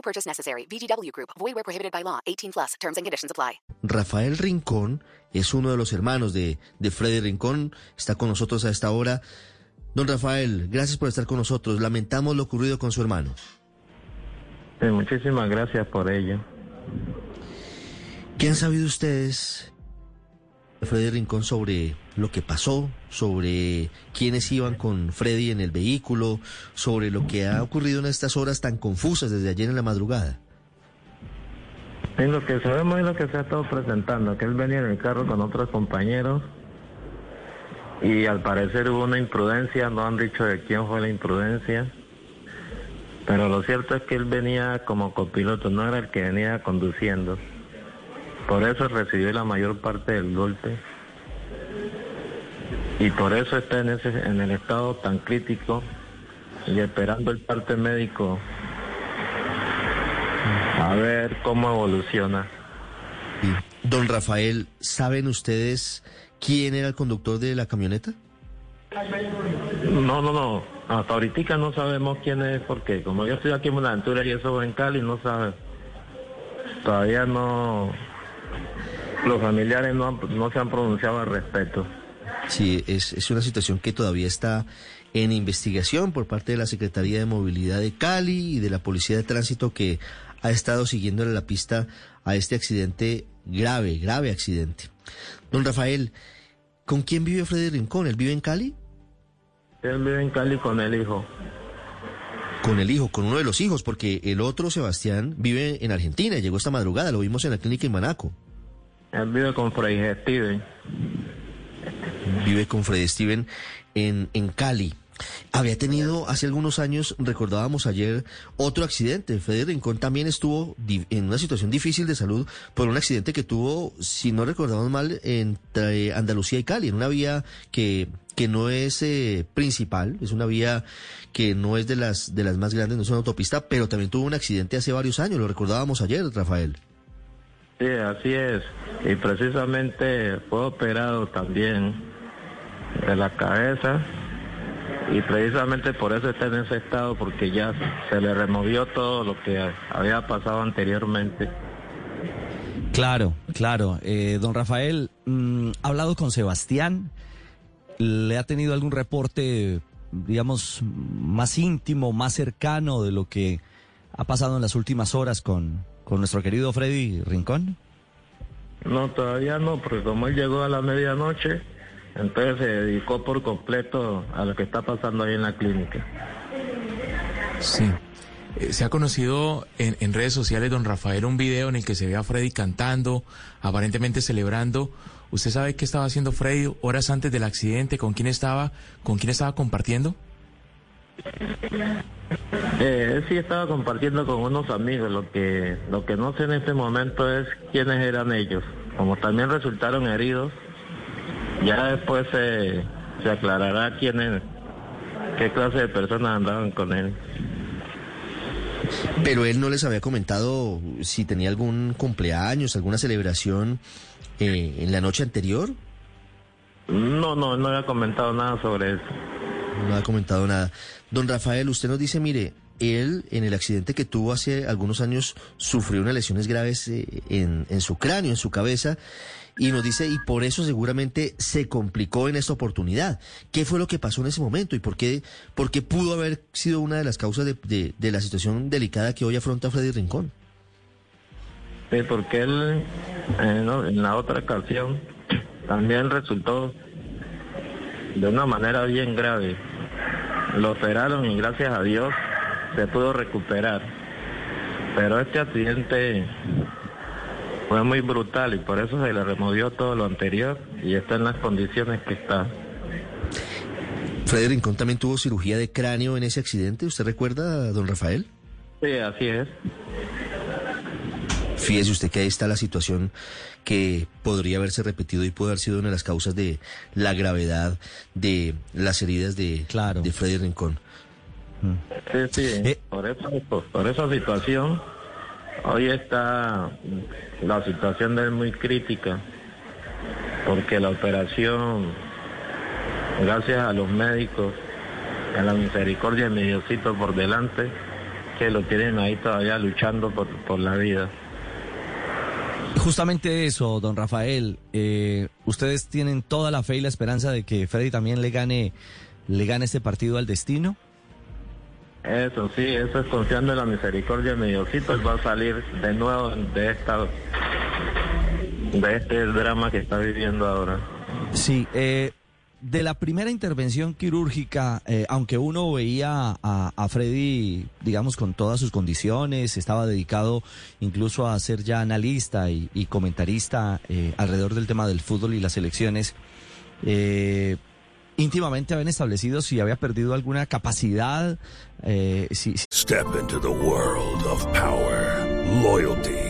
No purchase necessary. VGW Group. Void where prohibited by law. 18 plus. Terms and conditions apply. Rafael Rincón es uno de los hermanos de, de Freddy Rincón. Está con nosotros a esta hora. Don Rafael, gracias por estar con nosotros. Lamentamos lo ocurrido con su hermano. Sí, muchísimas gracias por ello. ¿Qué han sabido ustedes, Freddy Rincón, sobre lo que pasó, sobre quiénes iban con Freddy en el vehículo, sobre lo que ha ocurrido en estas horas tan confusas desde ayer en la madrugada? Sí, lo que sabemos es lo que se ha estado presentando, que él venía en el carro con otros compañeros y al parecer hubo una imprudencia, no han dicho de quién fue la imprudencia, pero lo cierto es que él venía como copiloto, no era el que venía conduciendo. Por eso recibió la mayor parte del golpe. Y por eso está en, ese, en el estado tan crítico y esperando el parte médico a ver cómo evoluciona. Don Rafael, ¿saben ustedes quién era el conductor de la camioneta? No, no, no. Hasta ahorita no sabemos quién es porque como yo estoy aquí en Buenaventura y eso en Cali, no sabe. Todavía no, los familiares no, no se han pronunciado al respecto. Sí, es, es una situación que todavía está en investigación por parte de la Secretaría de Movilidad de Cali y de la Policía de Tránsito que ha estado siguiéndole la pista a este accidente grave, grave accidente. Don Rafael, ¿con quién vive Freddy Rincón? ¿Él vive en Cali? Él vive en Cali con el hijo. Con el hijo, con uno de los hijos, porque el otro, Sebastián, vive en Argentina, llegó esta madrugada, lo vimos en la clínica en Manaco. Él vive con Freddy Steven. Vive con Freddy Steven en, en Cali. Había tenido hace algunos años, recordábamos ayer, otro accidente. Freddy Rincón también estuvo en una situación difícil de salud por un accidente que tuvo, si no recordamos mal, entre Andalucía y Cali, en una vía que, que no es eh, principal, es una vía que no es de las, de las más grandes, no es una autopista, pero también tuvo un accidente hace varios años, lo recordábamos ayer, Rafael. Sí, así es. Y precisamente fue operado también de la cabeza y precisamente por eso está en ese estado, porque ya se le removió todo lo que había pasado anteriormente. Claro, claro. Eh, don Rafael, mm, ¿ha hablado con Sebastián? ¿Le ha tenido algún reporte, digamos, más íntimo, más cercano de lo que ha pasado en las últimas horas con, con nuestro querido Freddy Rincón? No, todavía no, porque como él llegó a la medianoche, entonces se dedicó por completo a lo que está pasando ahí en la clínica. Sí. Eh, se ha conocido en, en, redes sociales, don Rafael, un video en el que se ve a Freddy cantando, aparentemente celebrando. ¿Usted sabe qué estaba haciendo Freddy horas antes del accidente? ¿Con quién estaba? ¿Con quién estaba compartiendo? Eh, él sí estaba compartiendo con unos amigos. Lo que, lo que no sé en este momento es quiénes eran ellos. Como también resultaron heridos, ya después se, se aclarará quiénes, qué clase de personas andaban con él. Pero él no les había comentado si tenía algún cumpleaños, alguna celebración eh, en la noche anterior. No, no, no había comentado nada sobre eso. No ha comentado nada. Don Rafael, usted nos dice, mire, él en el accidente que tuvo hace algunos años sufrió unas lesiones graves eh, en, en su cráneo, en su cabeza, y nos dice, y por eso seguramente se complicó en esta oportunidad. ¿Qué fue lo que pasó en ese momento y por qué, por qué pudo haber sido una de las causas de, de, de la situación delicada que hoy afronta Freddy Rincón? Porque él eh, en la otra ocasión también resultó de una manera bien grave. Lo operaron y gracias a Dios se pudo recuperar. Pero este accidente fue muy brutal y por eso se le removió todo lo anterior y está en las condiciones que está. Freddy Rincón también tuvo cirugía de cráneo en ese accidente, ¿usted recuerda, don Rafael? Sí, así es. Fíjese usted que ahí está la situación que podría haberse repetido y puede haber sido una de las causas de la gravedad de las heridas de, Claro. de Freddy Rincón. Sí, sí. Eh. Por, eso, por, por esa situación, hoy está la situación de él muy crítica, porque la operación, gracias a los médicos, a la misericordia de mi Diosito por delante, que lo tienen ahí todavía luchando por, por la vida. Justamente eso, don Rafael. eh, ustedes tienen toda la fe y la esperanza de que Freddy también le gane, le gane este partido al destino. Eso sí, eso es confiando en la misericordia de mi Diosito, él va a salir de nuevo de esta de este drama que está viviendo ahora. Sí, eh, de la primera intervención quirúrgica, eh, aunque uno veía a, Freddy, digamos, con todas sus condiciones, estaba dedicado incluso a ser ya analista y, y comentarista eh, alrededor del tema del fútbol y las elecciones, eh, íntimamente habían establecido si había perdido alguna capacidad, eh, si, si- Step into the world of power, loyalty,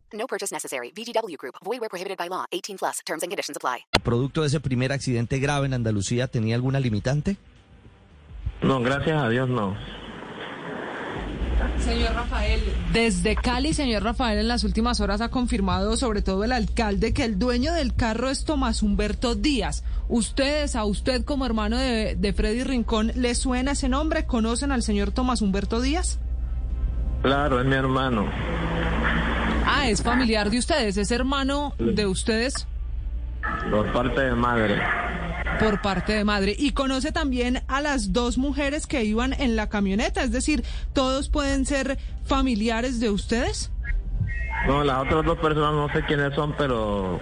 No purchase necessary. VGW Group. Void where prohibited by law. 18 plus. Terms and conditions apply. producto de ese primer accidente grave en Andalucía tenía alguna limitante. No, gracias a Dios no. Señor Rafael, desde Cali, señor Rafael, en las últimas horas ha confirmado, sobre todo el alcalde, que el dueño del carro es Tomás Humberto Díaz. ¿Ustedes, a usted como hermano de, de Freddy Rincón, le suena ese nombre? ¿Conocen al señor Tomás Humberto Díaz? Claro, es mi hermano. Ah, es familiar de ustedes, es hermano de ustedes Por parte de madre. por parte de madre. Y conoce también a las dos mujeres que iban en la camioneta, es decir, ¿todos pueden ser familiares de ustedes? No, las otras dos personas no sé quiénes son, pero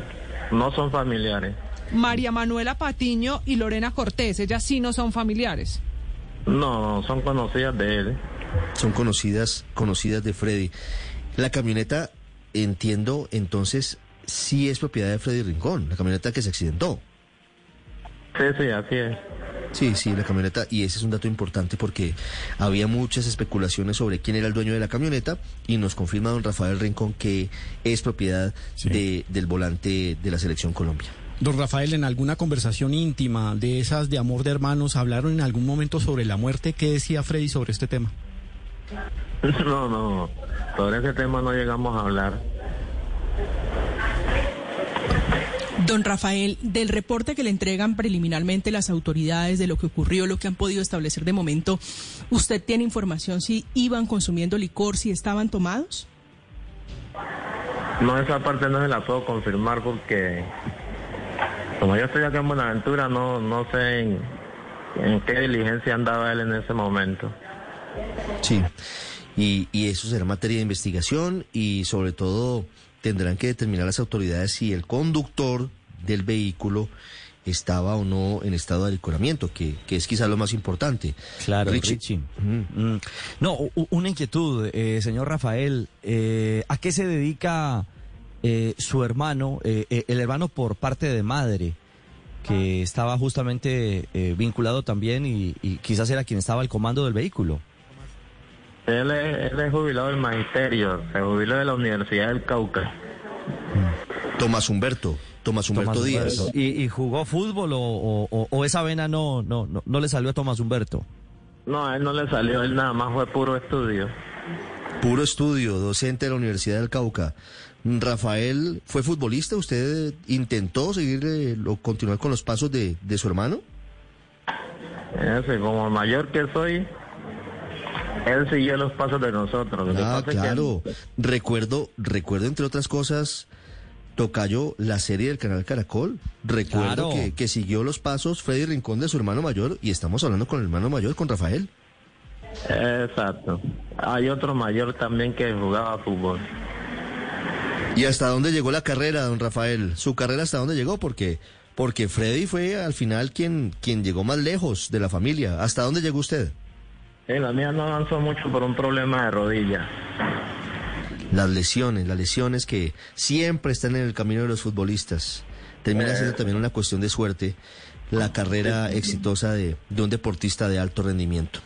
no son familiares. María Manuela Patiño y Lorena Cortés, ellas sí no son familiares. No, son conocidas de él. Son conocidas, conocidas de Freddy. La camioneta, entiendo, entonces, sí es propiedad de Freddy Rincón, la camioneta que se accidentó. Sí, sí, así es. Sí, sí, la camioneta, y ese es un dato importante porque había muchas especulaciones sobre quién era el dueño de la camioneta y nos confirma don Rafael Rincón que es propiedad Sí. de, del volante de la Selección Colombia. Don Rafael, en alguna conversación íntima de esas de amor de hermanos, ¿hablaron en algún momento sobre la muerte? ¿Qué decía Freddy sobre este tema? No, no, sobre ese tema no llegamos a hablar. Don Rafael, del reporte que le entregan preliminarmente las autoridades de lo que ocurrió, lo que han podido establecer de momento, ¿usted tiene información si iban consumiendo licor, si estaban tomados? No, esa parte no se la puedo confirmar porque como yo estoy acá en Buenaventura, no, no sé en, en qué diligencia andaba él en ese momento. Sí, y, y eso será materia de investigación y sobre todo tendrán que determinar las autoridades si el conductor del vehículo estaba o no en estado de alicoramiento, que, que es quizá lo más importante. Claro, Richie. Mm. No, una inquietud, eh, señor Rafael. eh, ¿A qué se dedica eh, su hermano, eh, eh, el hermano por parte de madre, que estaba justamente eh, vinculado también y, y quizás era quien estaba al comando del vehículo? Él es, él es jubilado del magisterio, se jubiló de la Universidad del Cauca. Tomás Humberto, Tomás Humberto Tomás Díaz. Humberto. ¿Y, y jugó fútbol o, o- o- o esa vena no, no, no, no le salió a Tomás Humberto? No, a él no le salió, él nada más fue puro estudio. Puro estudio, docente de la Universidad del Cauca. Rafael, ¿fue futbolista? ¿Usted intentó seguir eh, o continuar con los pasos de, de su hermano? Ese, como mayor que soy, él siguió los pasos de nosotros. Lo que Ah, pasa es que- claro. Recuerdo, recuerdo entre otras cosas, Tocayo, la serie del canal Caracol. Recuerdo Claro. que, que siguió los pasos Freddy Rincón de su hermano mayor y estamos hablando con el hermano mayor, con Rafael. Exacto. Hay otro mayor también que jugaba fútbol. ¿Y hasta dónde llegó la carrera, don Rafael? ¿Su carrera hasta dónde llegó? Porque, porque Freddy fue al final quien, quien llegó más lejos de la familia. ¿Hasta dónde llegó usted? Eh, la mía no avanzó mucho por un problema de rodilla. Las lesiones, las lesiones que siempre están en el camino de los futbolistas. Termina siendo también una cuestión de suerte la carrera exitosa de, de un deportista de alto rendimiento.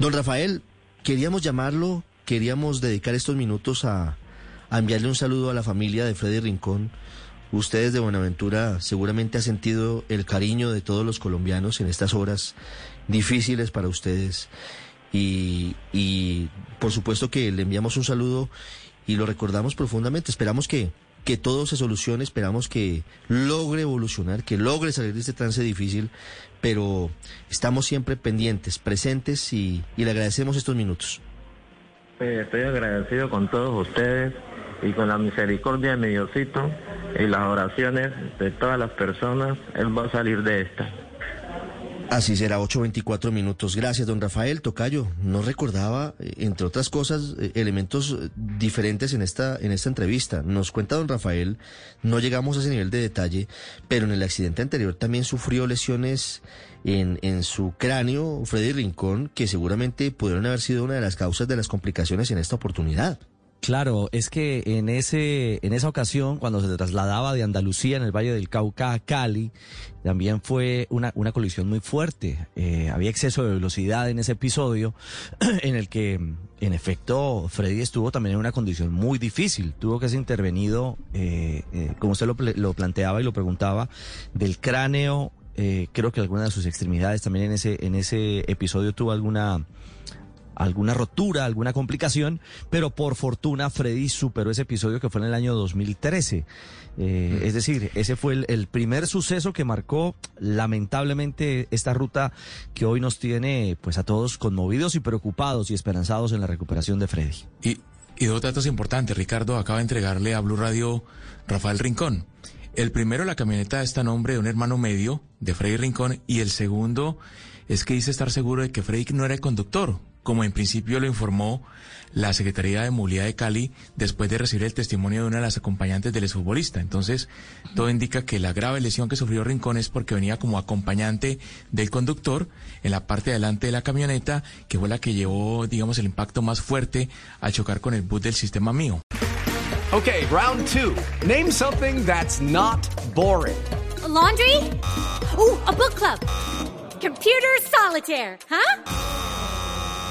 Don Rafael, queríamos llamarlo, queríamos dedicar estos minutos a, a enviarle un saludo a la familia de Freddy Rincón. Ustedes de Buenaventura seguramente ha sentido el cariño de todos los colombianos en estas horas difíciles para ustedes. Y, y por supuesto que le enviamos un saludo y lo recordamos profundamente. Esperamos que, que todo se solucione, esperamos que logre evolucionar, que logre salir de este trance difícil, pero estamos siempre pendientes, presentes y, y le agradecemos estos minutos. Eh, Estoy agradecido con todos ustedes y con la misericordia de mi Diosito y las oraciones de todas las personas, Él va a salir de esta. Así será, 8.24 minutos. Gracias, don Rafael Tocayo. No recordaba, eh, entre otras cosas, eh, elementos eh, diferentes en esta, en esta entrevista. Nos cuenta don Rafael, no llegamos a ese nivel de detalle, pero en el accidente anterior también sufrió lesiones en, en su cráneo, Freddy Rincón, que seguramente pudieron haber sido una de las causas de las complicaciones en esta oportunidad. Claro, es que en ese en esa ocasión cuando se trasladaba de Andalucía en el Valle del Cauca a Cali, también fue una, una colisión muy fuerte. Eh, había exceso de velocidad en ese episodio en el que en efecto Freddy estuvo también en una condición muy difícil. Tuvo que ser intervenido, eh, eh, como usted lo, lo planteaba y lo preguntaba, del cráneo. eh, creo que alguna de sus extremidades también en ese en ese episodio tuvo alguna alguna rotura, alguna complicación, pero por fortuna Freddy superó ese episodio que fue en el año 2013. Eh, Es decir, ese fue el, el primer suceso que marcó lamentablemente esta ruta que hoy nos tiene pues a todos conmovidos y preocupados y esperanzados en la recuperación de Freddy. Y, y dos datos importantes. Ricardo acaba de entregarle a Blue Radio Rafael Rincón. El primero, la camioneta está a nombre de un hermano medio de Freddy Rincón. Y el segundo es que dice estar seguro de que Freddy no era el conductor, como en principio lo informó la Secretaría de Movilidad de Cali después de recibir el testimonio de una de las acompañantes del exfutbolista. Entonces, todo indica que la grave lesión que sufrió Rincón es porque venía como acompañante del conductor en la parte de adelante de la camioneta, que fue la que llevó, digamos, el impacto más fuerte a chocar con el bus del sistema mío. Okay, round two. Name something that's not boring. A laundry? Ooh, a book club. Computer solitaire, huh?